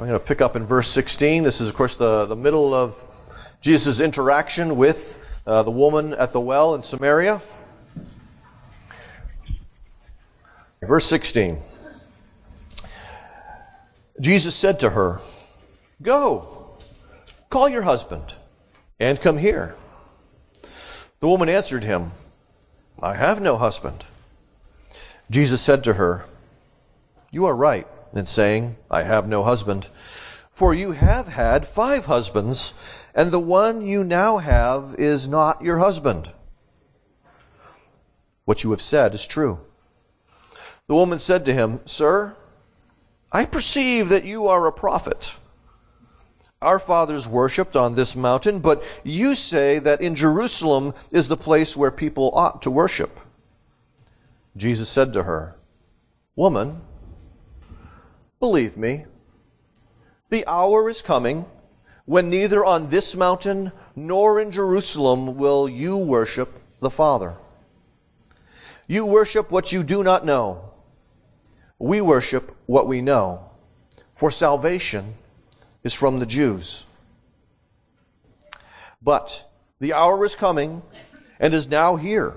I'm going to pick up in verse 16. This is, of course, the, the middle of Jesus' interaction with uh, the woman at the well in Samaria. Verse 16. Jesus said to her, Go, call your husband, and come here. The woman answered him, I have no husband. Jesus said to her, You are right in saying, I have no husband. For you have had five husbands, and the one you now have is not your husband. What you have said is true. The woman said to him, Sir, I perceive that you are a prophet. Our fathers worshipped on this mountain, but you say that in Jerusalem is the place where people ought to worship. Jesus said to her, Woman, believe me, the hour is coming when neither on this mountain nor in Jerusalem will you worship the Father. You worship what you do not know. We worship what we know, for salvation is from the Jews. But the hour is coming and is now here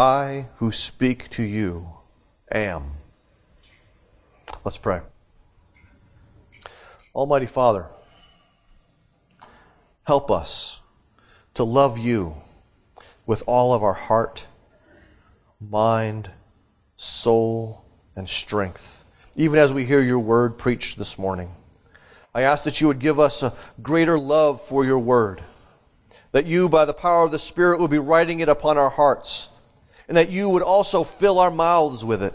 I who speak to you am. Let's pray. Almighty Father, help us to love you with all of our heart, mind, soul, and strength, even as we hear your word preached this morning. I ask that you would give us a greater love for your word, that you, by the power of the Spirit, would be writing it upon our hearts, and that you would also fill our mouths with it.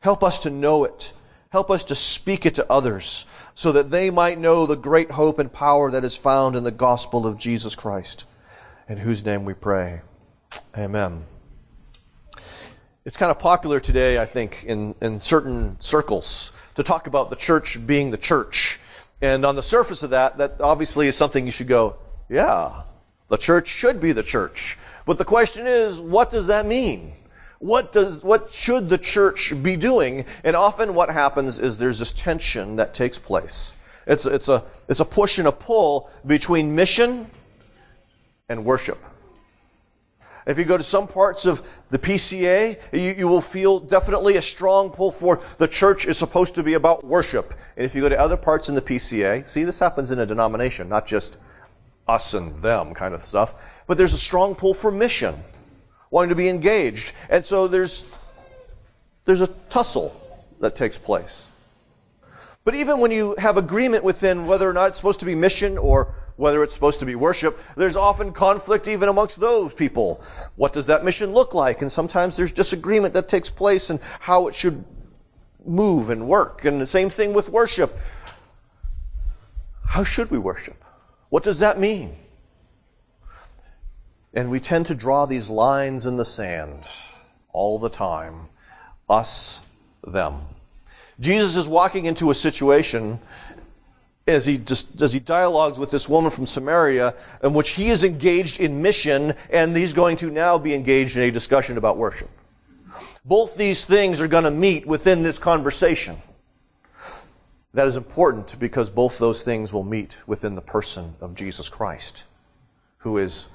Help us to know it. Help us to speak it to others so that they might know the great hope and power that is found in the gospel of Jesus Christ, in whose name we pray. Amen. It's kind of popular today, I think, in, in certain circles to talk about the church being the church. And on the surface of that, that obviously is something you should go, yeah, the church should be the church. But the question is, what does that mean? What does, what should the church be doing? And often what happens is there's this tension that takes place. It's, it's a, it's a push and a pull between mission and worship. If you go to some parts of the PCA, you, you, will feel definitely a strong pull for the church is supposed to be about worship. And if you go to other parts in the PCA, see, this happens in a denomination, not just us and them kind of stuff, but there's a strong pull for mission, wanting to be engaged. And so there's, there's a tussle that takes place. But even when you have agreement within whether or not it's supposed to be mission or whether it's supposed to be worship, there's often conflict even amongst those people. What does that mission look like? And sometimes there's disagreement that takes place and how it should move and work. And the same thing with worship. How should we worship? What does that mean? And we tend to draw these lines in the sand all the time. Us, them. Jesus is walking into a situation as he just, as he dialogues with this woman from Samaria, in which he is engaged in mission, and he's going to now be engaged in a discussion about worship. Both these things are going to meet within this conversation. That is important because both those things will meet within the person of Jesus Christ, who is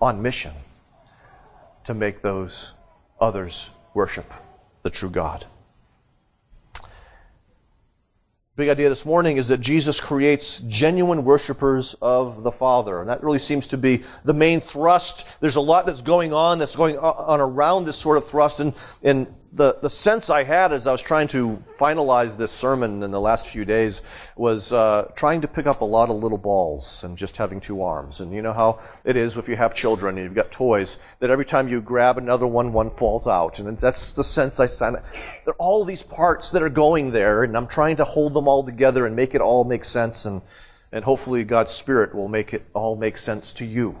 on mission to make those others worship the true God. Big idea this morning is that Jesus creates genuine worshipers of the Father. And that really seems to be the main thrust. There's a lot that's going on that's going on around this sort of thrust. And, and the, the sense I had as I was trying to finalize this sermon in the last few days was uh, trying to pick up a lot of little balls and just having two arms. And you know how it is if you have children and you've got toys, that every time you grab another one, one falls out. And that's the sense I sent. There are all these parts that are going there, and I'm trying to hold them all together and make it all make sense. And, and hopefully God's Spirit will make it all make sense to you.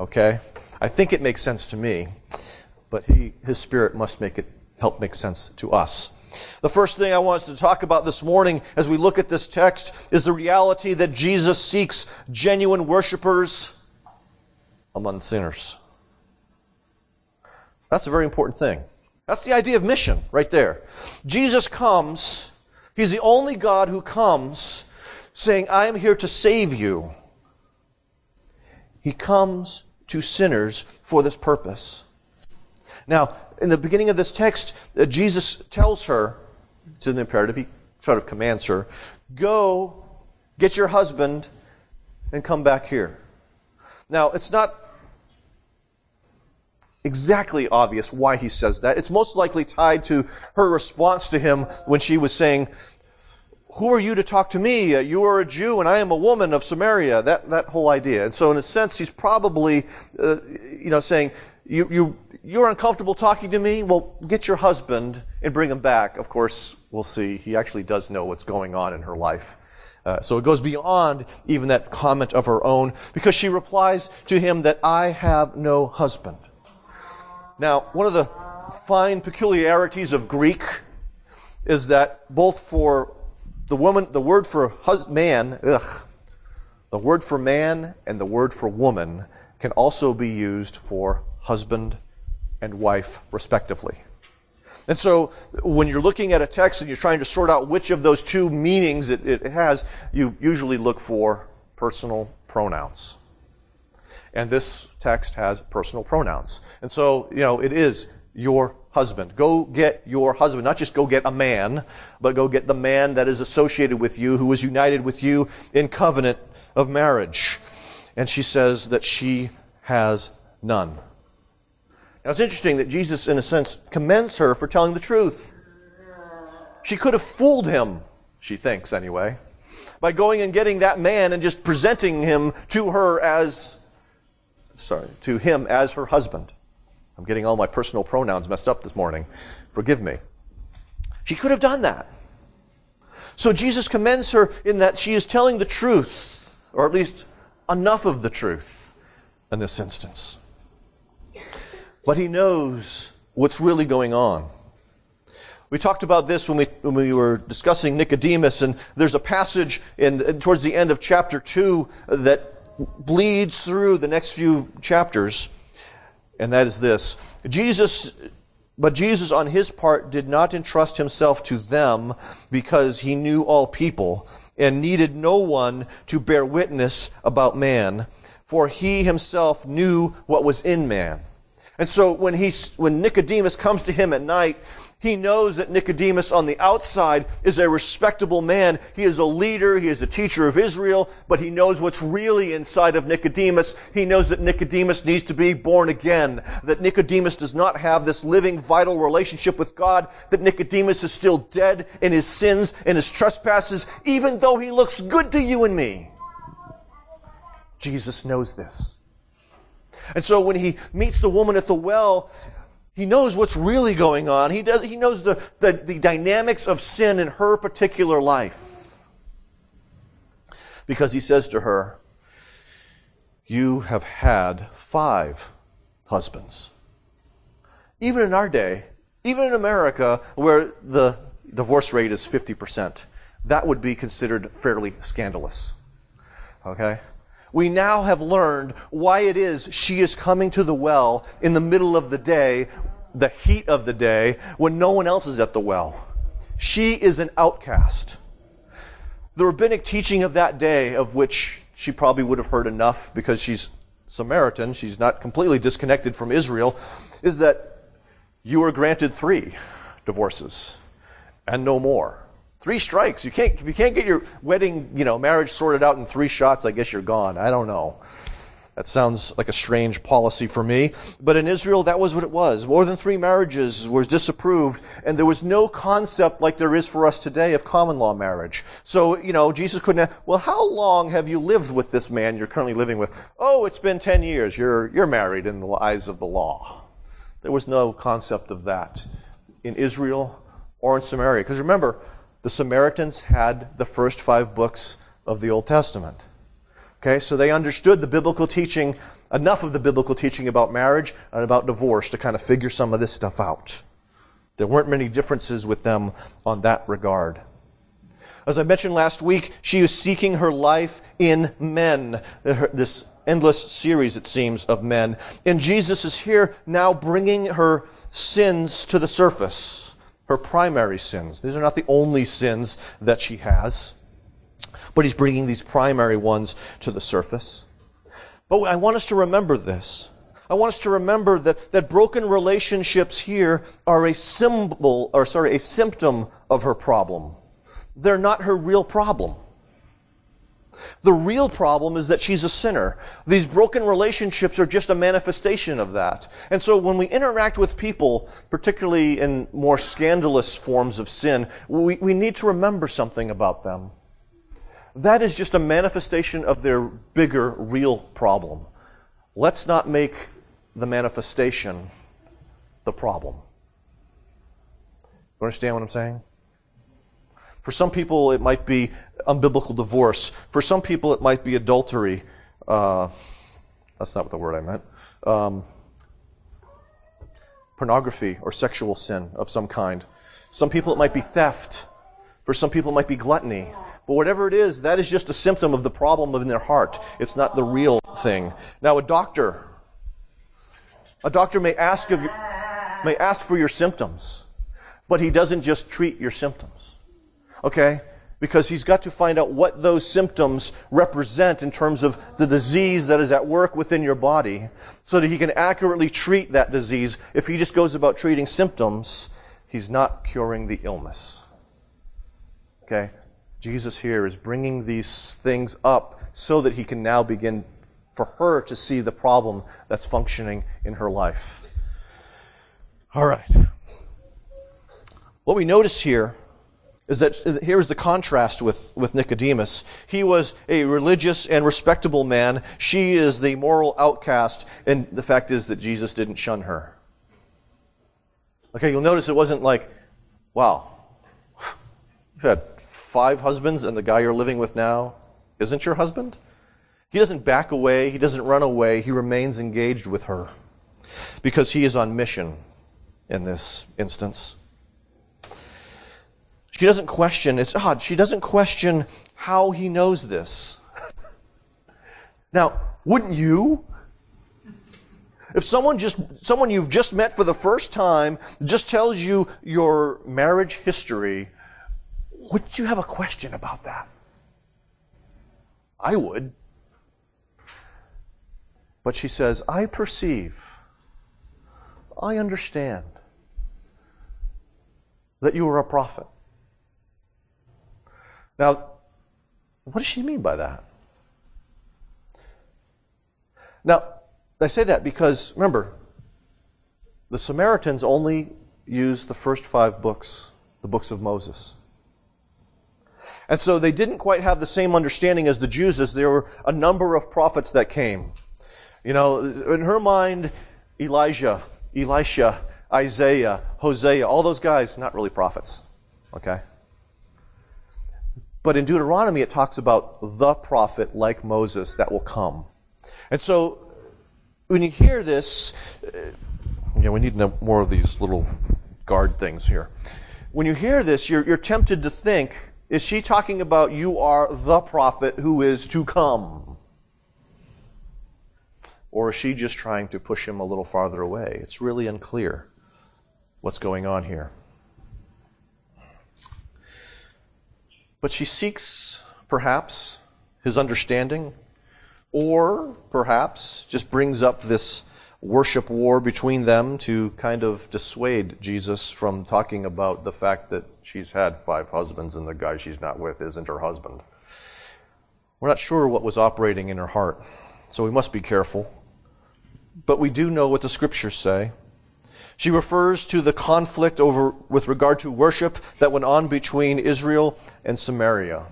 Okay? I think it makes sense to me, but he, His Spirit must make it help make sense to us. The first thing I want us to talk about this morning as we look at this text is the reality that Jesus seeks genuine worshipers among sinners. That's a very important thing. That's the idea of mission right there. Jesus comes, He's the only God who comes saying, I am here to save you. He comes to sinners for this purpose. Now, in the beginning of this text, uh, Jesus tells her, it's an imperative, he sort of commands her, go get your husband and come back here. Now, it's not exactly obvious why he says that. It's most likely tied to her response to him when she was saying, who are you to talk to me? Uh, you are a Jew and I am a woman of Samaria. That, that whole idea. And so in a sense, he's probably, uh, you know, saying, you, you, you're uncomfortable talking to me? Well, get your husband and bring him back. Of course, we'll see. He actually does know what's going on in her life. Uh, so it goes beyond even that comment of her own because she replies to him that I have no husband. Now, one of the fine peculiarities of Greek is that both for the woman, the word for hus- man, ugh, the word for man and the word for woman can also be used for husband and wife, respectively. And so, when you're looking at a text and you're trying to sort out which of those two meanings it, it has, you usually look for personal pronouns. And this text has personal pronouns. And so, you know, it is your husband. Go get your husband. Not just go get a man, but go get the man that is associated with you, who is united with you in covenant of marriage. And she says that she has none. Now it's interesting that Jesus, in a sense, commends her for telling the truth. She could have fooled him, she thinks anyway, by going and getting that man and just presenting him to her as, sorry, to him as her husband. I'm getting all my personal pronouns messed up this morning. Forgive me. She could have done that. So Jesus commends her in that she is telling the truth, or at least enough of the truth in this instance but he knows what's really going on. We talked about this when we, when we were discussing Nicodemus, and there's a passage in, towards the end of chapter 2 that bleeds through the next few chapters, and that is this. Jesus, but Jesus on his part did not entrust himself to them because he knew all people and needed no one to bear witness about man, for he himself knew what was in man. And so when he, when Nicodemus comes to him at night, he knows that Nicodemus on the outside is a respectable man. He is a leader. He is a teacher of Israel, but he knows what's really inside of Nicodemus. He knows that Nicodemus needs to be born again, that Nicodemus does not have this living, vital relationship with God, that Nicodemus is still dead in his sins and his trespasses, even though he looks good to you and me. Jesus knows this. And so when he meets the woman at the well, he knows what's really going on. He, does, he knows the, the, the dynamics of sin in her particular life. Because he says to her, You have had five husbands. Even in our day, even in America, where the divorce rate is 50%, that would be considered fairly scandalous. Okay? We now have learned why it is she is coming to the well in the middle of the day, the heat of the day, when no one else is at the well. She is an outcast. The rabbinic teaching of that day, of which she probably would have heard enough because she's Samaritan, she's not completely disconnected from Israel, is that you are granted three divorces and no more. Three strikes. You can't, if you can't get your wedding, you know, marriage sorted out in three shots, I guess you're gone. I don't know. That sounds like a strange policy for me. But in Israel, that was what it was. More than three marriages was disapproved, and there was no concept like there is for us today of common law marriage. So, you know, Jesus couldn't have, well, how long have you lived with this man you're currently living with? Oh, it's been 10 years. You're, you're married in the eyes of the law. There was no concept of that in Israel or in Samaria. Because remember, the Samaritans had the first five books of the Old Testament. Okay, so they understood the biblical teaching, enough of the biblical teaching about marriage and about divorce to kind of figure some of this stuff out. There weren't many differences with them on that regard. As I mentioned last week, she is seeking her life in men. This endless series, it seems, of men. And Jesus is here now bringing her sins to the surface. Her primary sins. These are not the only sins that she has but he's bringing these primary ones to the surface. But I want us to remember this. I want us to remember that, that broken relationships here are a symbol, or sorry, a symptom of her problem. They're not her real problem. The real problem is that she's a sinner. These broken relationships are just a manifestation of that. And so when we interact with people, particularly in more scandalous forms of sin, we, we need to remember something about them that is just a manifestation of their bigger, real problem. Let's not make the manifestation the problem. You understand what I'm saying? For some people, it might be unbiblical divorce. For some people, it might be adultery. Uh, that's not what the word I meant. Um, pornography or sexual sin of some kind. Some people, it might be theft. For some people, it might be gluttony. But whatever it is, that is just a symptom of the problem in their heart. It's not the real thing. Now, a doctor, a doctor may ask of you, may ask for your symptoms, but he doesn't just treat your symptoms. Okay? Because he's got to find out what those symptoms represent in terms of the disease that is at work within your body so that he can accurately treat that disease. If he just goes about treating symptoms, he's not curing the illness. Okay? Jesus here is bringing these things up so that he can now begin for her to see the problem that's functioning in her life. All right. What we notice here is that here's the contrast with, with Nicodemus. He was a religious and respectable man. She is the moral outcast, and the fact is that Jesus didn't shun her. Okay, you'll notice it wasn't like, wow, you had five husbands and the guy you're living with now isn't your husband? He doesn't back away, he doesn't run away, he remains engaged with her because he is on mission in this instance. She doesn't question, it's odd, she doesn't question how he knows this. now, wouldn't you? If someone just, someone you've just met for the first time just tells you your marriage history, wouldn't you have a question about that? I would. But she says, I perceive, I understand that you are a prophet. Now, what does she mean by that? Now, I say that because, remember, the Samaritans only used the first five books, the books of Moses. And so they didn't quite have the same understanding as the Jews as there were a number of prophets that came. You know, in her mind, Elijah, Elisha, Isaiah, Hosea, all those guys, not really prophets. Okay? But in Deuteronomy, it talks about the prophet like Moses that will come. And so, when you hear this, uh, yeah, we need more of these little guard things here. When you hear this, you're, you're tempted to think, is she talking about you are the prophet who is to come? Or is she just trying to push him a little farther away? It's really unclear what's going on here. But she seeks, perhaps, his understanding, or perhaps just brings up this worship war between them to kind of dissuade Jesus from talking about the fact that she's had five husbands and the guy she's not with isn't her husband. We're not sure what was operating in her heart. so we must be careful. But we do know what the scriptures say. She refers to the conflict over with regard to worship that went on between Israel and Samaria.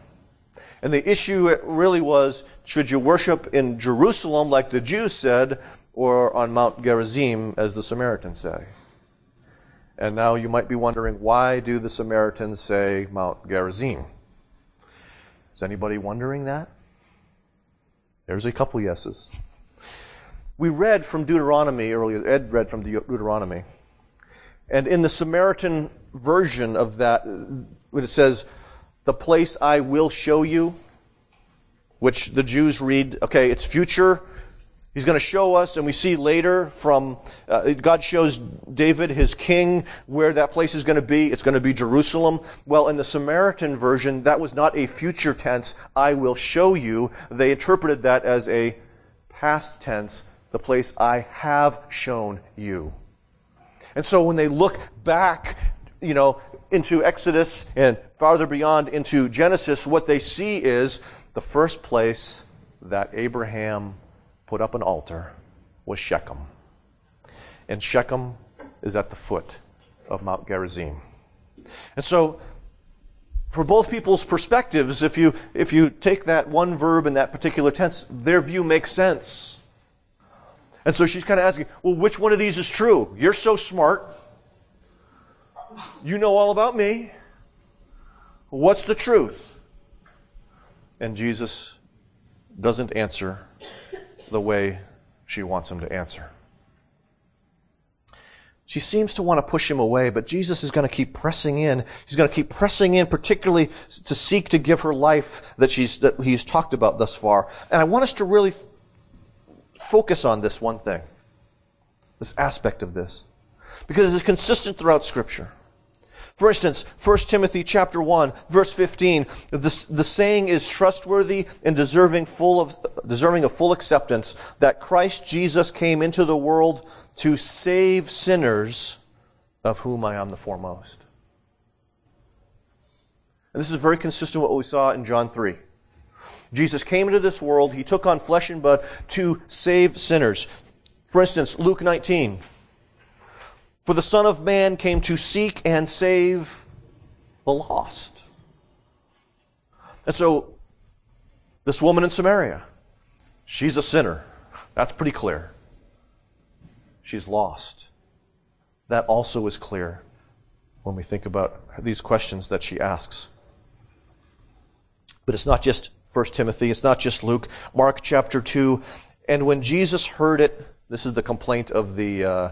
And the issue really was should you worship in Jerusalem like the Jews said, or on Mount Gerizim as the Samaritans say? And now you might be wondering why do the Samaritans say Mount Gerizim? Is anybody wondering that? There's a couple yeses. We read from Deuteronomy earlier, Ed read from Deuteronomy. And in the Samaritan version of that, when it says, the place I will show you, which the Jews read, okay, it's future. He's going to show us, and we see later from, uh, God shows David, his king, where that place is going to be. It's going to be Jerusalem. Well, in the Samaritan version, that was not a future tense, I will show you. They interpreted that as a past tense, the place I have shown you. And so when they look back, you know, into Exodus and farther beyond into Genesis, what they see is the first place that Abraham put up an altar was Shechem. And Shechem is at the foot of Mount Gerizim. And so, for both people's perspectives, if you, if you take that one verb in that particular tense, their view makes sense. And so she's kind of asking, well, which one of these is true? You're so smart. You know all about me. What's the truth? And Jesus doesn't answer the way she wants him to answer. She seems to want to push him away, but Jesus is going to keep pressing in. He's going to keep pressing in, particularly to seek to give her life that she's, that he's talked about thus far. And I want us to really focus on this one thing, this aspect of this, because it's consistent throughout Scripture. For instance, 1 Timothy chapter 1, verse 15, the, the saying is trustworthy and deserving, full of, deserving of full acceptance that Christ Jesus came into the world to save sinners, of whom I am the foremost. And this is very consistent with what we saw in John 3. Jesus came into this world, he took on flesh and blood to save sinners. For instance, Luke 19. For the Son of Man came to seek and save the lost. And so, this woman in Samaria, she's a sinner. That's pretty clear. She's lost. That also is clear when we think about these questions that she asks. But it's not just 1 Timothy, it's not just Luke. Mark chapter 2. And when Jesus heard it, this is the complaint of the. Uh,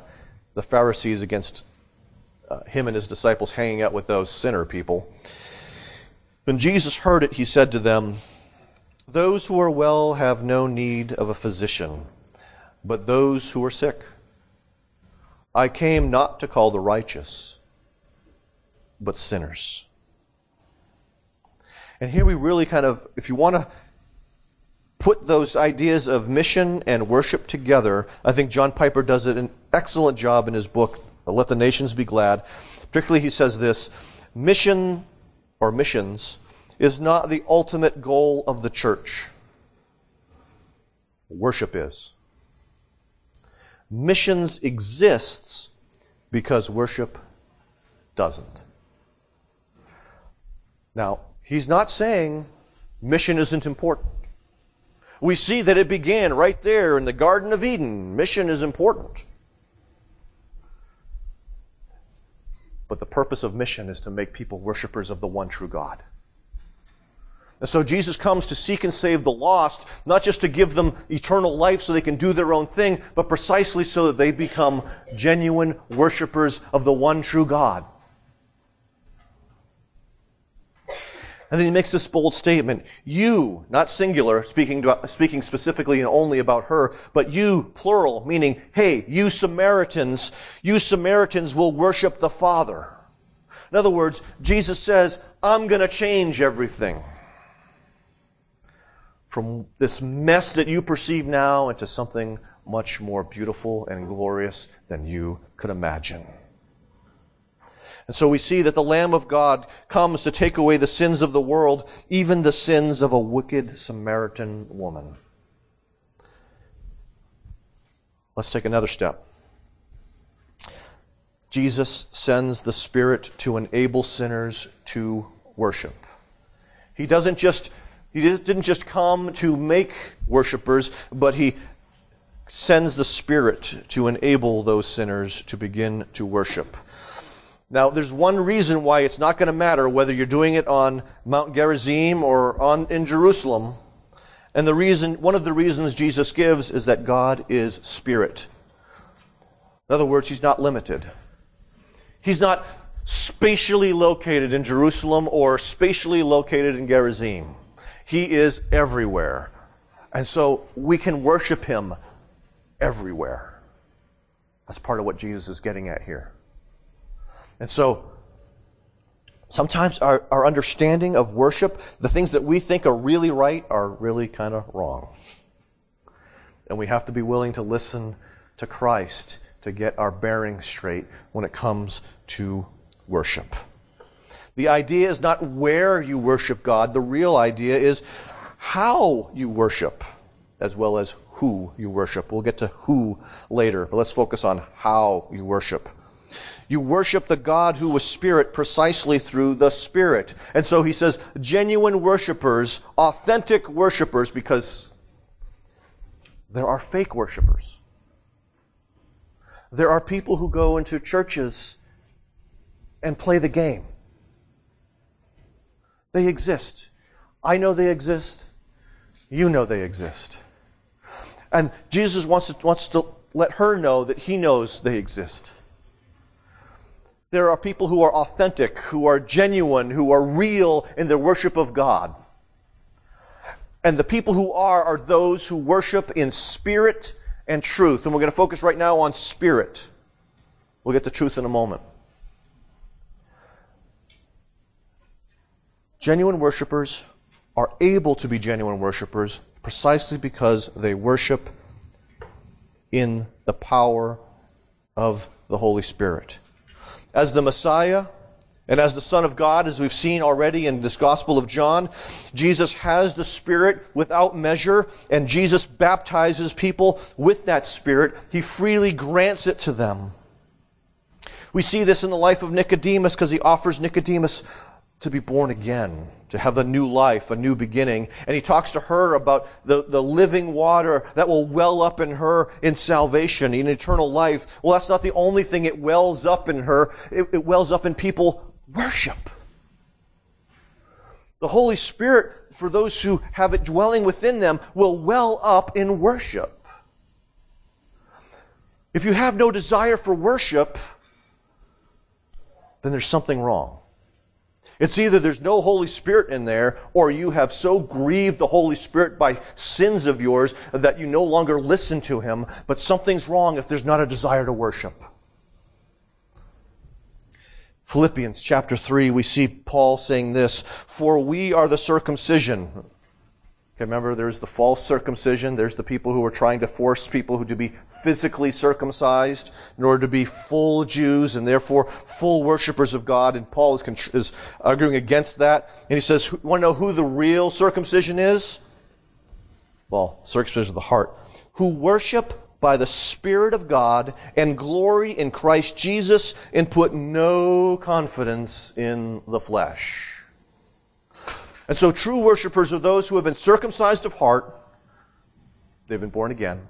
the Pharisees against uh, him and his disciples hanging out with those sinner people. When Jesus heard it, he said to them, Those who are well have no need of a physician, but those who are sick. I came not to call the righteous, but sinners. And here we really kind of, if you want to put those ideas of mission and worship together. I think John Piper does an excellent job in his book, Let the Nations Be Glad. Particularly, he says this mission or missions is not the ultimate goal of the church. Worship is. Missions exists because worship doesn't. Now, he's not saying mission isn't important. We see that it began right there in the Garden of Eden. Mission is important. But the purpose of mission is to make people worshipers of the one true God. And so Jesus comes to seek and save the lost, not just to give them eternal life so they can do their own thing, but precisely so that they become genuine worshipers of the one true God. And then he makes this bold statement. You, not singular, speaking, to, speaking specifically and only about her, but you, plural, meaning, hey, you Samaritans, you Samaritans will worship the Father. In other words, Jesus says, I'm going to change everything. From this mess that you perceive now into something much more beautiful and glorious than you could imagine. And so we see that the Lamb of God comes to take away the sins of the world, even the sins of a wicked Samaritan woman. let's take another step. Jesus sends the Spirit to enable sinners to worship. He doesn't just he didn't just come to make worshipers, but he sends the Spirit to enable those sinners to begin to worship. Now, there's one reason why it's not going to matter whether you're doing it on Mount Gerizim or on, in Jerusalem. And the reason, one of the reasons Jesus gives is that God is Spirit. In other words, He's not limited. He's not spatially located in Jerusalem or spatially located in Gerizim. He is everywhere. And so we can worship Him everywhere. That's part of what Jesus is getting at here. And so, sometimes our, our understanding of worship, the things that we think are really right, are really kind of wrong. And we have to be willing to listen to Christ to get our bearings straight when it comes to worship. The idea is not where you worship God, the real idea is how you worship, as well as who you worship. We'll get to who later, but let's focus on how you worship. You worship the God who was Spirit precisely through the Spirit. And so he says, genuine worshipers, authentic worshipers, because there are fake worshipers. There are people who go into churches and play the game. They exist. I know they exist. You know they exist. And Jesus wants to, wants to let her know that he knows they exist. There are people who are authentic, who are genuine, who are real in their worship of God. And the people who are are those who worship in spirit and truth. And we're going to focus right now on spirit. We'll get to truth in a moment. Genuine worshipers are able to be genuine worshipers precisely because they worship in the power of the Holy Spirit as the Messiah and as the Son of God, as we've seen already in this Gospel of John, Jesus has the Spirit without measure, and Jesus baptizes people with that Spirit. He freely grants it to them. We see this in the life of Nicodemus because he offers Nicodemus to be born again, to have a new life, a new beginning. And he talks to her about the, the living water that will well up in her in salvation, in eternal life. Well, that's not the only thing it wells up in her. It, it wells up in people worship. The Holy Spirit, for those who have it dwelling within them, will well up in worship. If you have no desire for worship, then there's something wrong. It's either there's no Holy Spirit in there, or you have so grieved the Holy Spirit by sins of yours that you no longer listen to Him, but something's wrong if there's not a desire to worship. Philippians chapter 3, we see Paul saying this, For we are the circumcision, Okay, remember, there's the false circumcision. There's the people who are trying to force people who to be physically circumcised in order to be full Jews and therefore full worshippers of God. And Paul is, is arguing against that. And he says, want to know who the real circumcision is? Well, circumcision of the heart. Who worship by the Spirit of God and glory in Christ Jesus and put no confidence in the flesh. And so true worshipers are those who have been circumcised of heart. They've been born again.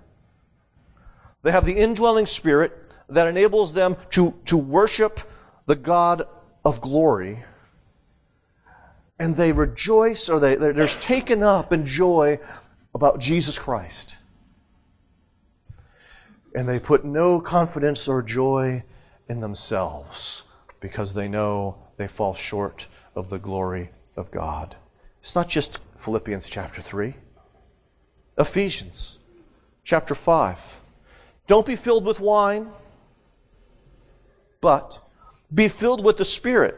They have the indwelling spirit that enables them to, to worship the God of glory. And they rejoice or they, they're taken up in joy about Jesus Christ. And they put no confidence or joy in themselves because they know they fall short of the glory of God. It's not just Philippians chapter 3. Ephesians chapter 5. Don't be filled with wine, but be filled with the Spirit.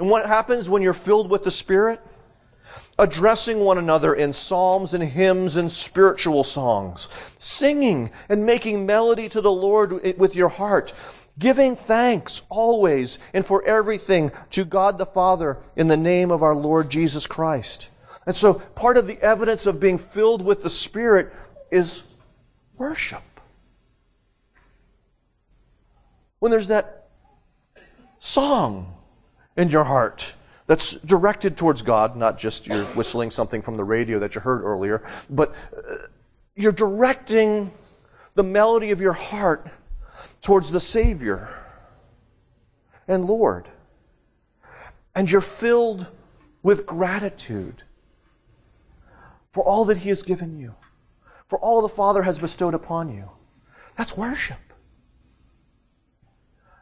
And what happens when you're filled with the Spirit? Addressing one another in psalms and hymns and spiritual songs, singing and making melody to the Lord with your heart, giving thanks always and for everything to God the Father in the name of our Lord Jesus Christ. And so part of the evidence of being filled with the Spirit is worship. when there's that song in your heart that's directed towards God, not just you're whistling something from the radio that you heard earlier, but uh, you're directing the melody of your heart towards the Savior and Lord. And you're filled with gratitude for all that He has given you, for all the Father has bestowed upon you. That's worship.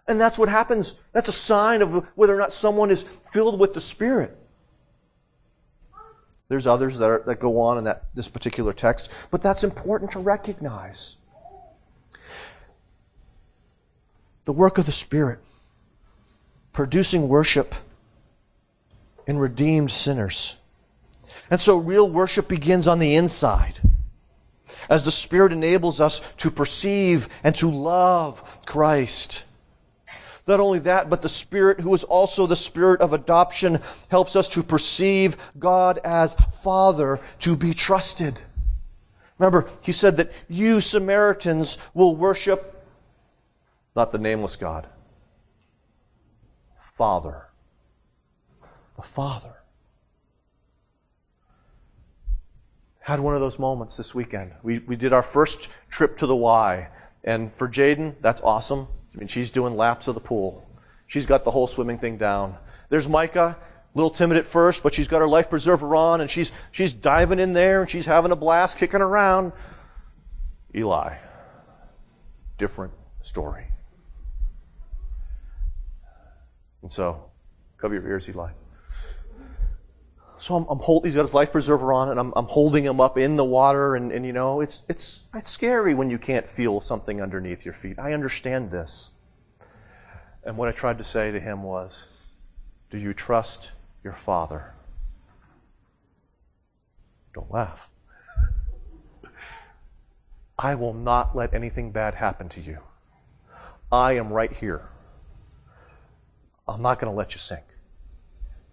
And that's what happens. That's a sign of whether or not someone is filled with the Spirit. There's others that, are, that go on in that, this particular text, but that's important to recognize. The work of the Spirit, producing worship in redeemed sinners. And so real worship begins on the inside as the Spirit enables us to perceive and to love Christ. Not only that, but the Spirit, who is also the Spirit of adoption, helps us to perceive God as Father to be trusted. Remember, he said that you Samaritans will worship not the nameless God, Father. The Father. Had one of those moments this weekend. We, we did our first trip to the Y. And for Jaden, that's awesome. I mean, she's doing laps of the pool. She's got the whole swimming thing down. There's Micah, a little timid at first, but she's got her life preserver on and she's, she's diving in there and she's having a blast, kicking around. Eli, different story. And so, cover your ears, Eli. So I'm, I'm hold, he's got his life preserver on and I'm, I'm holding him up in the water and, and you know, it's, it's, it's scary when you can't feel something underneath your feet. I understand this. And what I tried to say to him was, do you trust your father? Don't laugh. I will not let anything bad happen to you. I am right here. I'm not going to let you sink.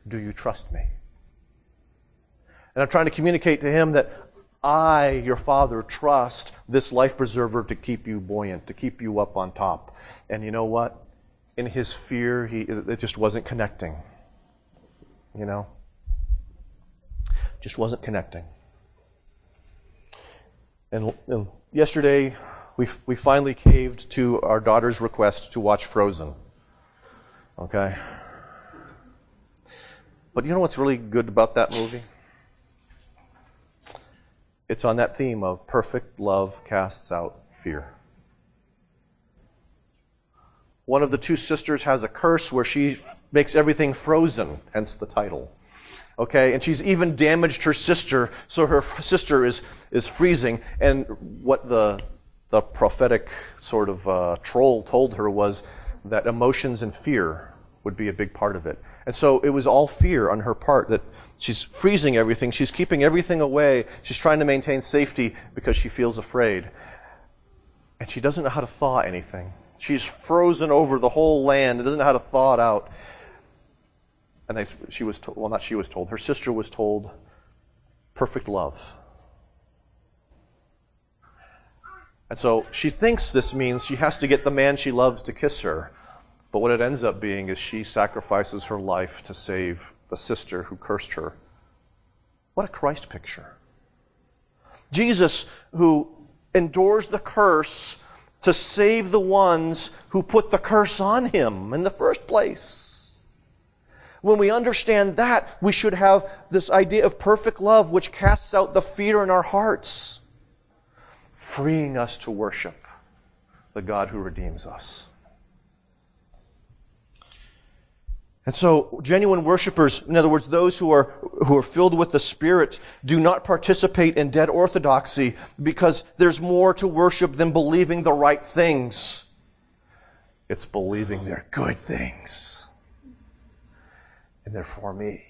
Do you trust me? And I'm trying to communicate to him that I, your father, trust this life preserver to keep you buoyant, to keep you up on top. And you know what? In his fear, he, it just wasn't connecting. You know? Just wasn't connecting. And, and yesterday, we, we finally caved to our daughter's request to watch Frozen. Okay? But you know what's really good about that movie? It's on that theme of perfect love casts out fear. One of the two sisters has a curse where she f- makes everything frozen, hence the title. Okay, and she's even damaged her sister, so her f- sister is, is freezing. And what the, the prophetic sort of uh, troll told her was that emotions and fear would be a big part of it. And so it was all fear on her part that She's freezing everything. She's keeping everything away. She's trying to maintain safety because she feels afraid. And she doesn't know how to thaw anything. She's frozen over the whole land and doesn't know how to thaw it out. And they, she was told, well, not she was told, her sister was told, perfect love. And so she thinks this means she has to get the man she loves to kiss her. But what it ends up being is she sacrifices her life to save the sister who cursed her. What a Christ picture. Jesus, who endures the curse to save the ones who put the curse on him in the first place. When we understand that, we should have this idea of perfect love which casts out the fear in our hearts, freeing us to worship the God who redeems us. And so, genuine worshippers, in other words, those who are, who are filled with the Spirit, do not participate in dead orthodoxy because there's more to worship than believing the right things. It's believing they're good things. And they're for me.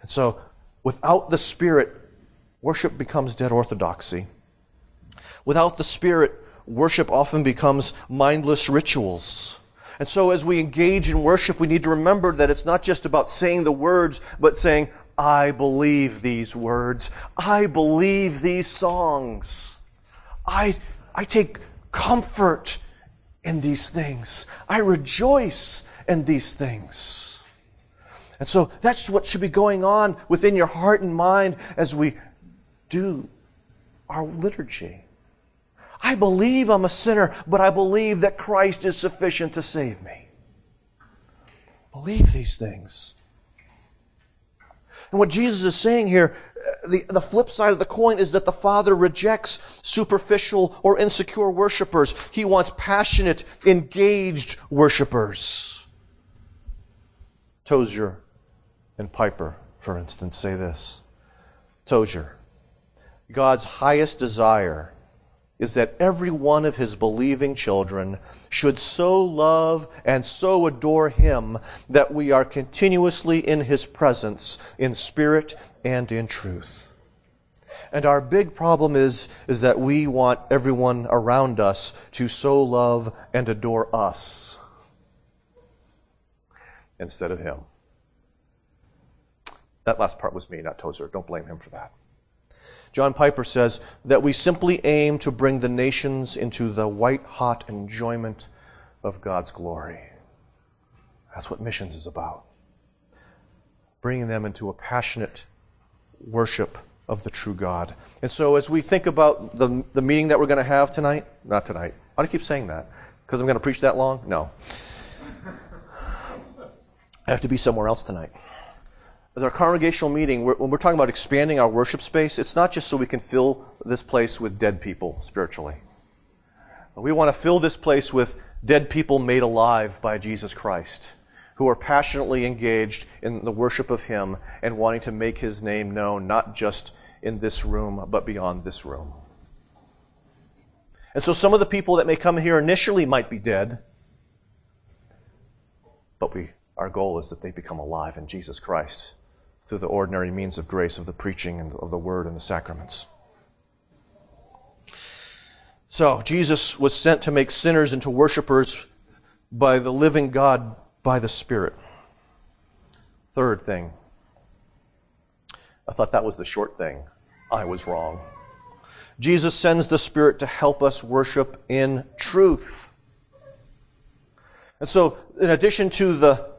And so, without the Spirit, worship becomes dead orthodoxy. Without the Spirit, worship often becomes mindless rituals. And so as we engage in worship, we need to remember that it's not just about saying the words, but saying, I believe these words. I believe these songs. I, I take comfort in these things. I rejoice in these things. And so that's what should be going on within your heart and mind as we do our liturgy. I believe I'm a sinner, but I believe that Christ is sufficient to save me. Believe these things. And what Jesus is saying here, uh, the, the flip side of the coin is that the Father rejects superficial or insecure worshipers. He wants passionate, engaged worshipers. Tozer and Piper, for instance, say this. Tozer, God's highest desire is that every one of his believing children should so love and so adore him that we are continuously in his presence in spirit and in truth. And our big problem is, is that we want everyone around us to so love and adore us instead of him. That last part was me, not Tozer. Don't blame him for that. John Piper says that we simply aim to bring the nations into the white hot enjoyment of God's glory. That's what missions is about. Bringing them into a passionate worship of the true God. And so as we think about the, the meeting that we're going to have tonight, not tonight, I keep saying that? Because I'm going to preach that long? No. I have to be somewhere else tonight as our congregational meeting, when we're talking about expanding our worship space, it's not just so we can fill this place with dead people spiritually. We want to fill this place with dead people made alive by Jesus Christ, who are passionately engaged in the worship of Him and wanting to make His name known, not just in this room, but beyond this room. And so some of the people that may come here initially might be dead, but we, our goal is that they become alive in Jesus Christ through the ordinary means of grace of the preaching and of the word and the sacraments. So, Jesus was sent to make sinners into worshipers by the living God by the Spirit. Third thing. I thought that was the short thing. I was wrong. Jesus sends the Spirit to help us worship in truth. And so, in addition to the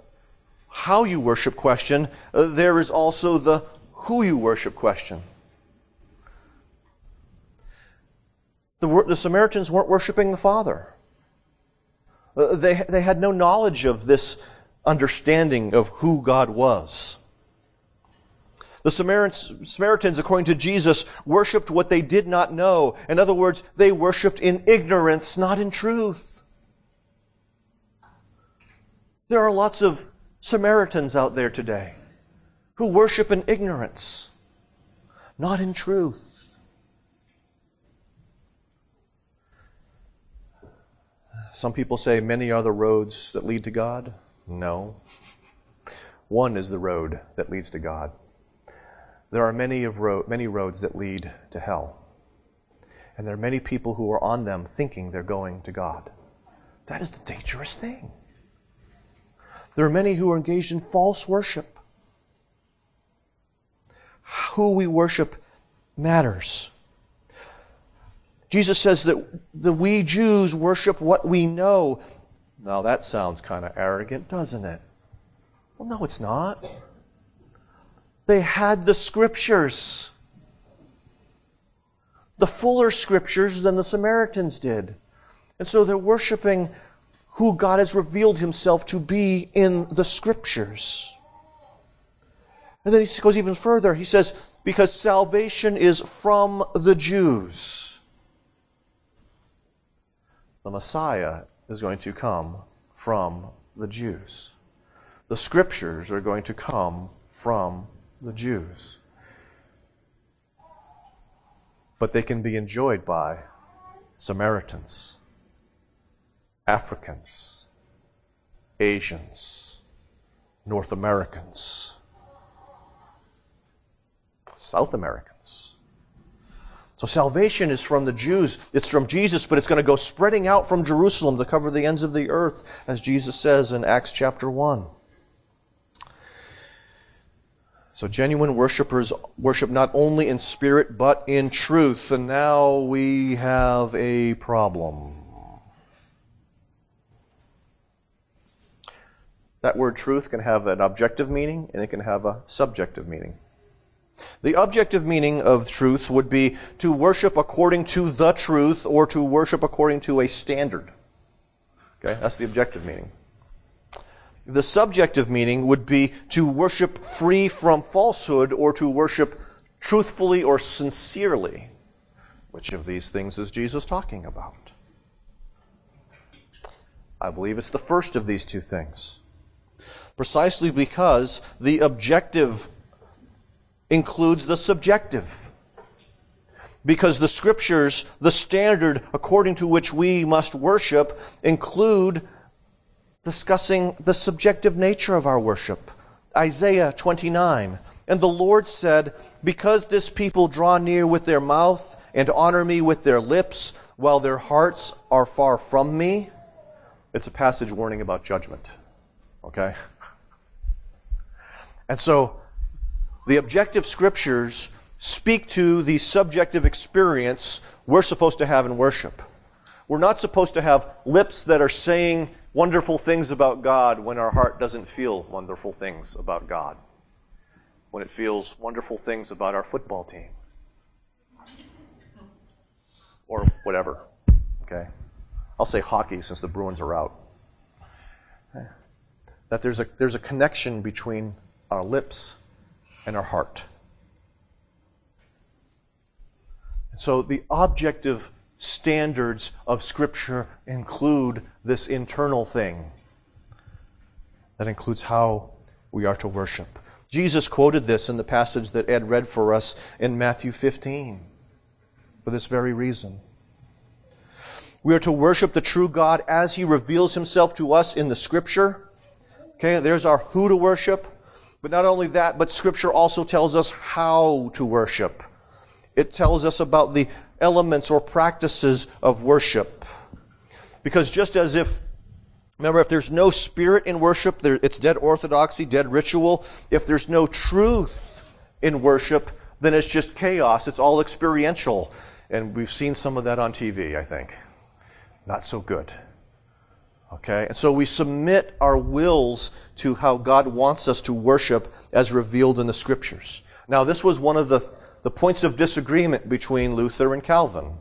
how you worship question, uh, there is also the who you worship question. The, the Samaritans weren't worshiping the Father. Uh, they, they had no knowledge of this understanding of who God was. The Samaritans, according to Jesus, worshiped what they did not know. In other words, they worshiped in ignorance, not in truth. There are lots of Samaritans out there today who worship in ignorance, not in truth. Some people say many are the roads that lead to God. No. One is the road that leads to God. There are many, of many roads that lead to hell. And there are many people who are on them thinking they're going to God. That is the dangerous thing. There are many who are engaged in false worship. Who we worship matters. Jesus says that the we Jews worship what we know. Now that sounds kind of arrogant, doesn't it? Well, no, it's not. They had the scriptures. The fuller scriptures than the Samaritans did. And so they're worshiping who God has revealed himself to be in the scriptures. And then he goes even further. He says, because salvation is from the Jews. The Messiah is going to come from the Jews. The scriptures are going to come from the Jews. But they can be enjoyed by Samaritans. Africans, Asians, North Americans, South Americans. So salvation is from the Jews. It's from Jesus, but it's going to go spreading out from Jerusalem to cover the ends of the earth, as Jesus says in Acts chapter 1. So genuine worshippers worship not only in spirit, but in truth. And now we have a problem. That word truth can have an objective meaning and it can have a subjective meaning. The objective meaning of truth would be to worship according to the truth or to worship according to a standard. Okay, that's the objective meaning. The subjective meaning would be to worship free from falsehood or to worship truthfully or sincerely. Which of these things is Jesus talking about? I believe it's the first of these two things. Precisely because the objective includes the subjective. Because the scriptures, the standard according to which we must worship, include discussing the subjective nature of our worship. Isaiah 29. And the Lord said, Because this people draw near with their mouth and honor me with their lips, while their hearts are far from me. It's a passage warning about judgment. Okay? And so, the objective scriptures speak to the subjective experience we're supposed to have in worship. We're not supposed to have lips that are saying wonderful things about God when our heart doesn't feel wonderful things about God. When it feels wonderful things about our football team. Or whatever. Okay? I'll say hockey since the Bruins are out. Eh. That there's a, there's a connection between our lips and our heart. So the objective standards of Scripture include this internal thing. That includes how we are to worship. Jesus quoted this in the passage that Ed read for us in Matthew 15 for this very reason. We are to worship the true God as He reveals Himself to us in the Scripture. Okay, there's our who to worship. But not only that, but Scripture also tells us how to worship. It tells us about the elements or practices of worship. Because just as if, remember, if there's no spirit in worship, it's dead orthodoxy, dead ritual. If there's no truth in worship, then it's just chaos. It's all experiential. And we've seen some of that on TV, I think. Not so good. Okay? And so we submit our wills to how God wants us to worship as revealed in the scriptures. Now, this was one of the, the points of disagreement between Luther and Calvin,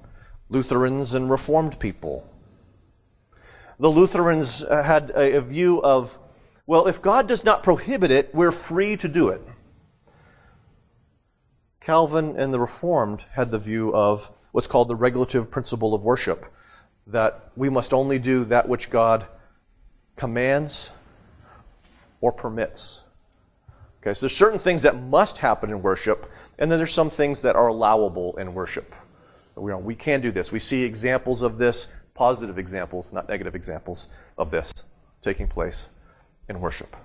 Lutherans and Reformed people. The Lutherans uh, had a, a view of, well, if God does not prohibit it, we're free to do it. Calvin and the Reformed had the view of what's called the regulative principle of worship that we must only do that which God commands or permits. Okay, so there's certain things that must happen in worship, and then there's some things that are allowable in worship. We, we can do this. We see examples of this, positive examples, not negative examples of this taking place in worship.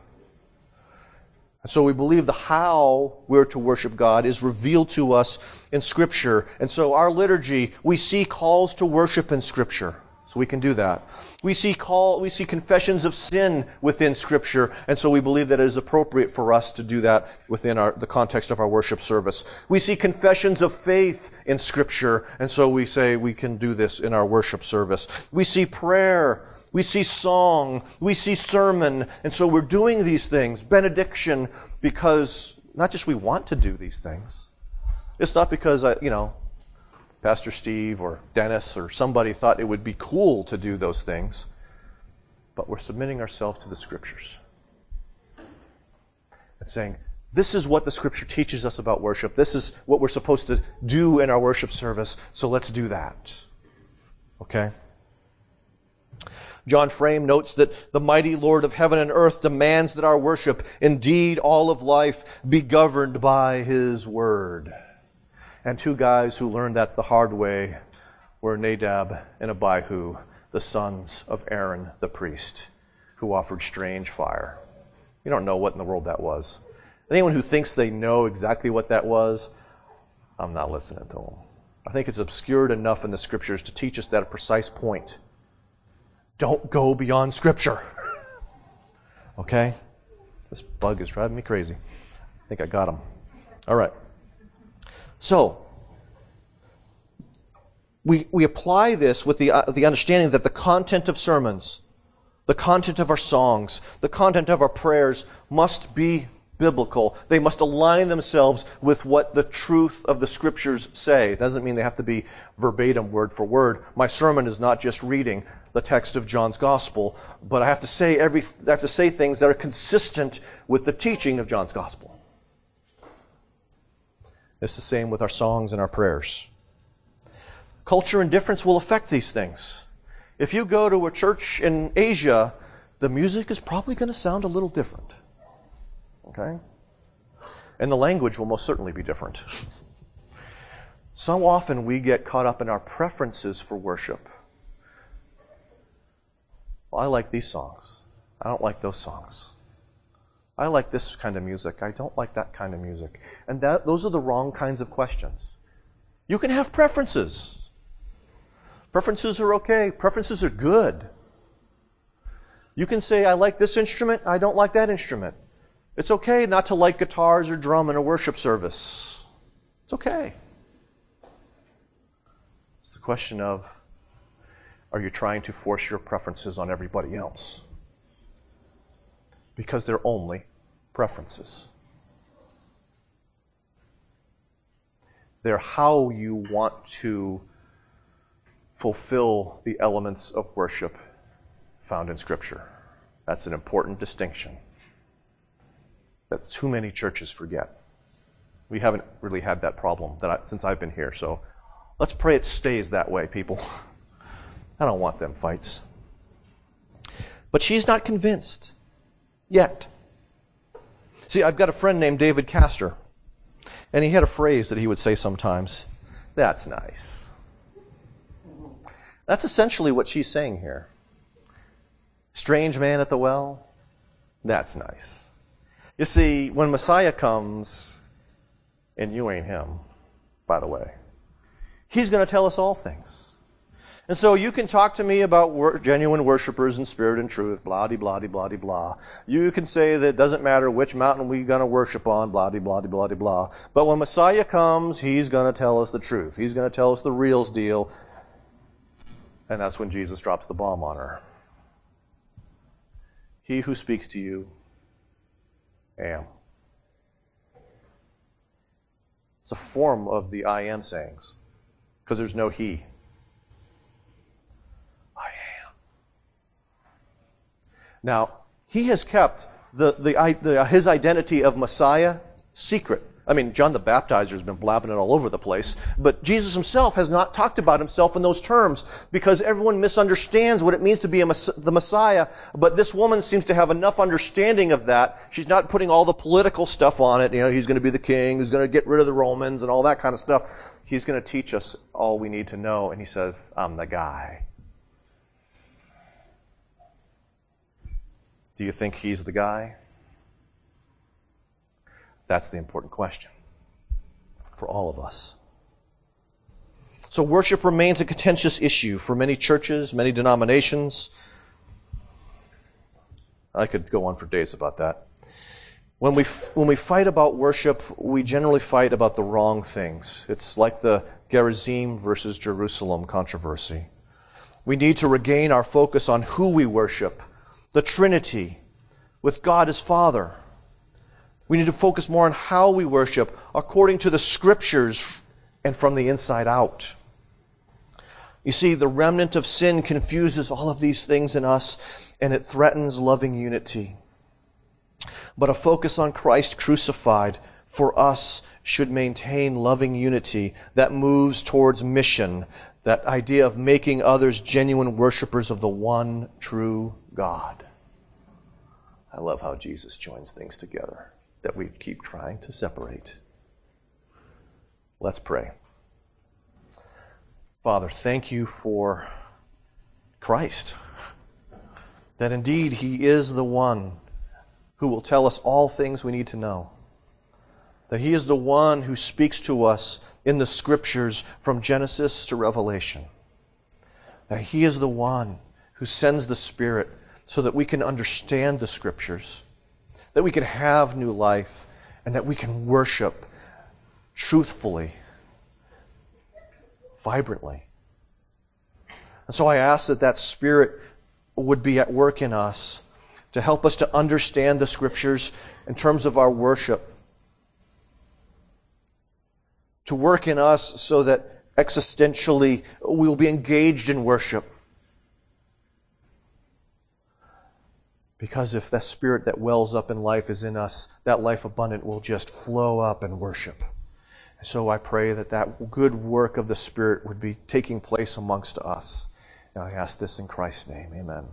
And so we believe the how we're to worship God is revealed to us in Scripture. And so our liturgy, we see calls to worship in Scripture. So we can do that. We see call, we see confessions of sin within Scripture, and so we believe that it is appropriate for us to do that within our, the context of our worship service. We see confessions of faith in Scripture, and so we say we can do this in our worship service. We see prayer we see song, we see sermon, and so we're doing these things, benediction, because not just we want to do these things. It's not because, I, you know, Pastor Steve or Dennis or somebody thought it would be cool to do those things, but we're submitting ourselves to the Scriptures and saying, this is what the Scripture teaches us about worship. This is what we're supposed to do in our worship service, so let's do that. Okay? John Frame notes that the mighty Lord of heaven and earth demands that our worship, indeed all of life, be governed by His Word. And two guys who learned that the hard way were Nadab and Abihu, the sons of Aaron the priest, who offered strange fire. You don't know what in the world that was. Anyone who thinks they know exactly what that was, I'm not listening to them. I think it's obscured enough in the scriptures to teach us that a precise point. Don't go beyond Scripture. Okay? This bug is driving me crazy. I think I got him. All right. So, we, we apply this with the, uh, the understanding that the content of sermons, The content of our songs, the content of our prayers must be biblical. They must align themselves with what the truth of the scriptures say. It doesn't mean they have to be verbatim, word for word. My sermon is not just reading the text of John's gospel, but I have to say every, I have to say things that are consistent with the teaching of John's gospel. It's the same with our songs and our prayers. Culture and difference will affect these things. If you go to a church in Asia, the music is probably going to sound a little different. Okay? And the language will most certainly be different. so often we get caught up in our preferences for worship. Well, I like these songs. I don't like those songs. I like this kind of music. I don't like that kind of music. And that, those are the wrong kinds of questions. You can have preferences. Preferences are okay. Preferences are good. You can say, I like this instrument, I don't like that instrument. It's okay not to like guitars or drum in a worship service. It's okay. It's the question of are you trying to force your preferences on everybody else? Because they're only preferences. They're how you want to fulfill the elements of worship found in Scripture. That's an important distinction that too many churches forget. We haven't really had that problem that I, since I've been here, so let's pray it stays that way, people. I don't want them fights. But she's not convinced yet. See, I've got a friend named David Castor, and he had a phrase that he would say sometimes That's nice. That's essentially what she's saying here. Strange man at the well, that's nice. You see, when Messiah comes, and you ain't him, by the way, he's going to tell us all things. And so you can talk to me about wor- genuine worshipers in spirit and truth, blah, de, blah, de, blah, de, blah. You can say that it doesn't matter which mountain we're going to worship on, blah, de, blah, de, blah, de, blah. But when Messiah comes, he's going to tell us the truth. He's going to tell us the real deal. And that's when Jesus drops the bomb on her. He who speaks to you am. It's a form of the I am sayings because there's no he. I am. Now, he has kept the, the, the, uh, his identity of Messiah secret I mean, John the Baptizer has been blabbing it all over the place, but Jesus himself has not talked about himself in those terms because everyone misunderstands what it means to be the Messiah. But this woman seems to have enough understanding of that. She's not putting all the political stuff on it. You know, he's going to be the king, he's going to get rid of the Romans and all that kind of stuff. He's going to teach us all we need to know. And he says, I'm the guy. Do you think he's the guy? That's the important question for all of us. So worship remains a contentious issue for many churches, many denominations. I could go on for days about that. When we, when we fight about worship, we generally fight about the wrong things. It's like the Gerizim versus Jerusalem controversy. We need to regain our focus on who we worship, the Trinity, with God as Father, we need to focus more on how we worship according to the scriptures and from the inside out. You see, the remnant of sin confuses all of these things in us and it threatens loving unity. But a focus on Christ crucified for us should maintain loving unity that moves towards mission, that idea of making others genuine worshipers of the one true God. I love how Jesus joins things together that we keep trying to separate. Let's pray. Father, thank you for Christ. That indeed He is the one who will tell us all things we need to know. That He is the one who speaks to us in the Scriptures from Genesis to Revelation. That He is the one who sends the Spirit so that we can understand the Scriptures that we can have new life, and that we can worship truthfully, vibrantly. And so I ask that that Spirit would be at work in us to help us to understand the scriptures in terms of our worship. To work in us so that existentially we will be engaged in worship. Because if the spirit that wells up in life is in us, that life abundant will just flow up and worship. So I pray that that good work of the Spirit would be taking place amongst us. And I ask this in Christ's name. Amen.